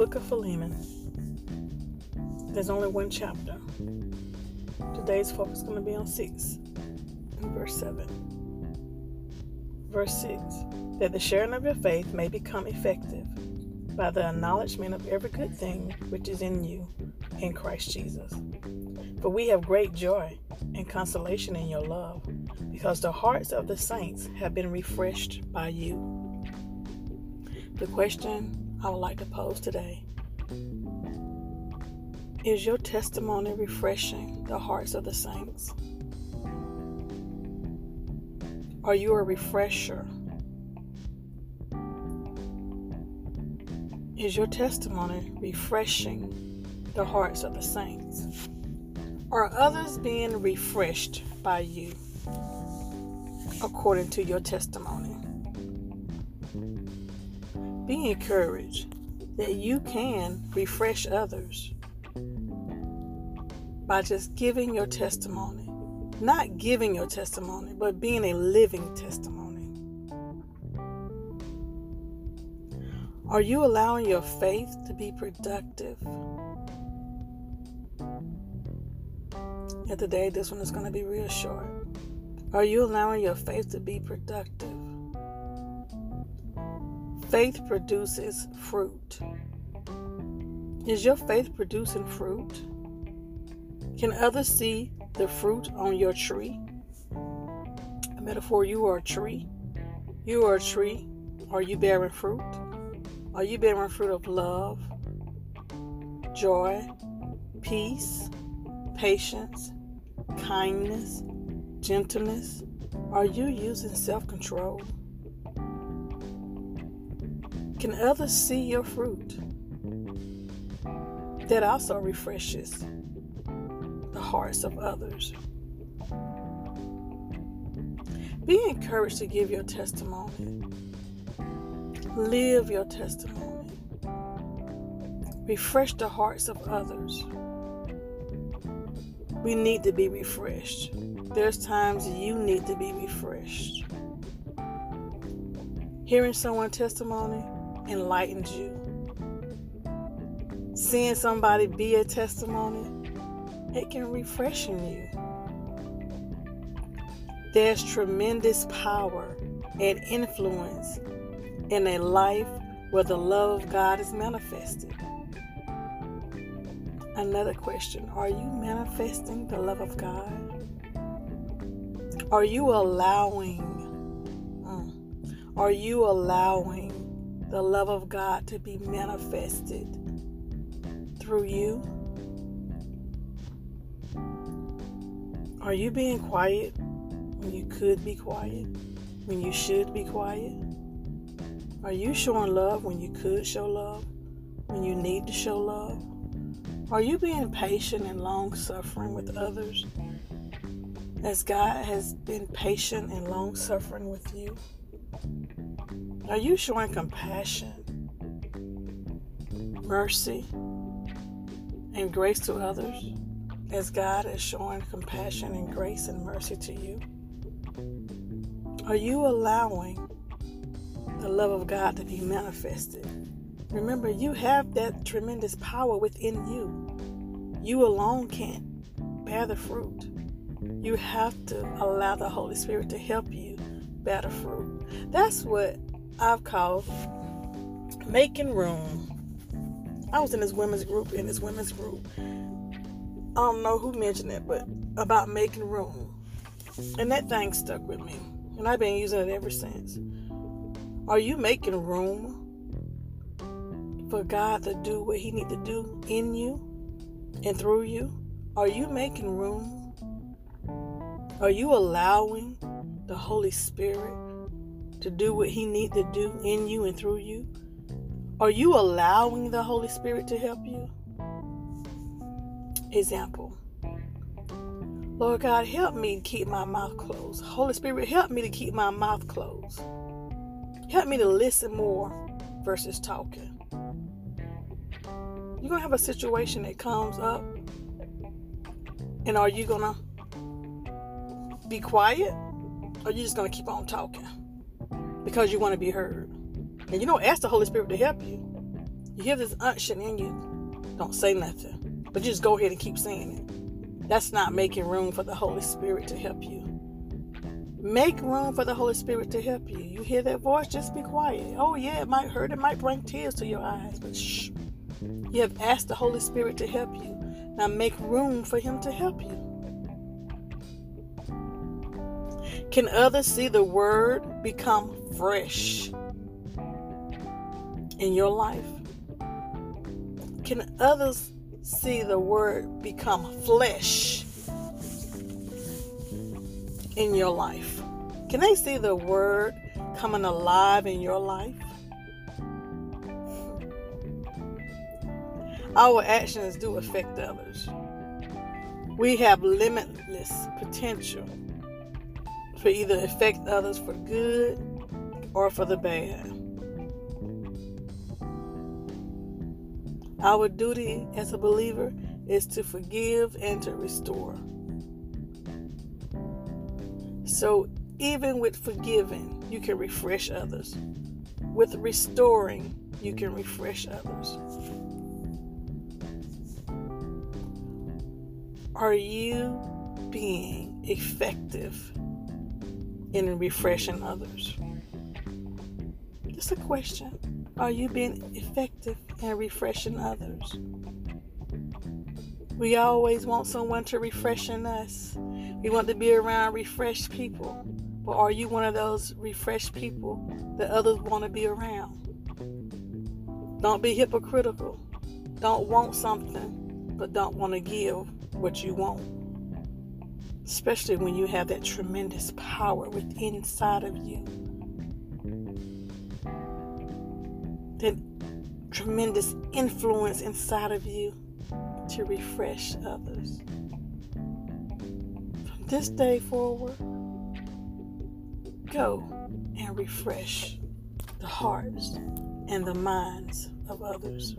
book of Philemon. There's only one chapter. Today's focus is going to be on 6 and verse 7. Verse 6 That the sharing of your faith may become effective by the acknowledgement of every good thing which is in you in Christ Jesus. For we have great joy and consolation in your love, because the hearts of the saints have been refreshed by you. The question I would like to pose today is your testimony refreshing the hearts of the saints? Are you a refresher? Is your testimony refreshing the hearts of the saints? Are others being refreshed by you according to your testimony? Be encouraged that you can refresh others by just giving your testimony. Not giving your testimony, but being a living testimony. Are you allowing your faith to be productive? And today, this one is going to be real short. Are you allowing your faith to be productive? Faith produces fruit. Is your faith producing fruit? Can others see the fruit on your tree? A metaphor you are a tree. You are a tree. Are you bearing fruit? Are you bearing fruit of love, joy, peace, patience, kindness, gentleness? Are you using self control? Can others see your fruit? That also refreshes the hearts of others. Be encouraged to give your testimony. Live your testimony. Refresh the hearts of others we need to be refreshed. There's times you need to be refreshed. Hearing someone's testimony enlightens you. Seeing somebody be a testimony, it can refresh in you. There's tremendous power and influence in a life where the love of God is manifested. Another question Are you manifesting the love of God? Are you allowing, mm, are you allowing the love of God to be manifested through you? Are you being quiet when you could be quiet? When you should be quiet? Are you showing love when you could show love? When you need to show love? Are you being patient and long suffering with others as God has been patient and long suffering with you? Are you showing compassion, mercy, and grace to others as God is showing compassion and grace and mercy to you? Are you allowing the love of God to be manifested? Remember, you have that tremendous power within you. You alone can't bear the fruit. You have to allow the Holy Spirit to help you bear the fruit. That's what I've called making room. I was in this women's group, in this women's group. I don't know who mentioned it, but about making room. And that thing stuck with me. And I've been using it ever since. Are you making room for God to do what He need to do in you and through you? Are you making room? Are you allowing the Holy Spirit to do what He need to do in you and through you? Are you allowing the Holy Spirit to help you? Example. Lord God, help me to keep my mouth closed. Holy Spirit, help me to keep my mouth closed. Help me to listen more versus talking you're gonna have a situation that comes up, and are you gonna be quiet, or you just gonna keep on talking because you want to be heard? And you don't ask the Holy Spirit to help you. You hear this unction in you, don't say nothing, but you just go ahead and keep saying it. That's not making room for the Holy Spirit to help you. Make room for the Holy Spirit to help you. You hear that voice, just be quiet. Oh, yeah, it might hurt, it might bring tears to your eyes, but shh. You have asked the Holy Spirit to help you. Now make room for Him to help you. Can others see the Word become fresh in your life? Can others see the Word become flesh in your life? Can they see the Word coming alive in your life? Our actions do affect others. We have limitless potential for either affect others for good or for the bad. Our duty as a believer is to forgive and to restore. So, even with forgiving, you can refresh others. With restoring, you can refresh others. Are you being effective in refreshing others? Just a question. Are you being effective in refreshing others? We always want someone to refreshing us. We want to be around refreshed people. But are you one of those refreshed people that others want to be around? Don't be hypocritical. Don't want something, but don't want to give what you want. Especially when you have that tremendous power within inside of you. That tremendous influence inside of you to refresh others. From this day forward, go and refresh the hearts and the minds of others.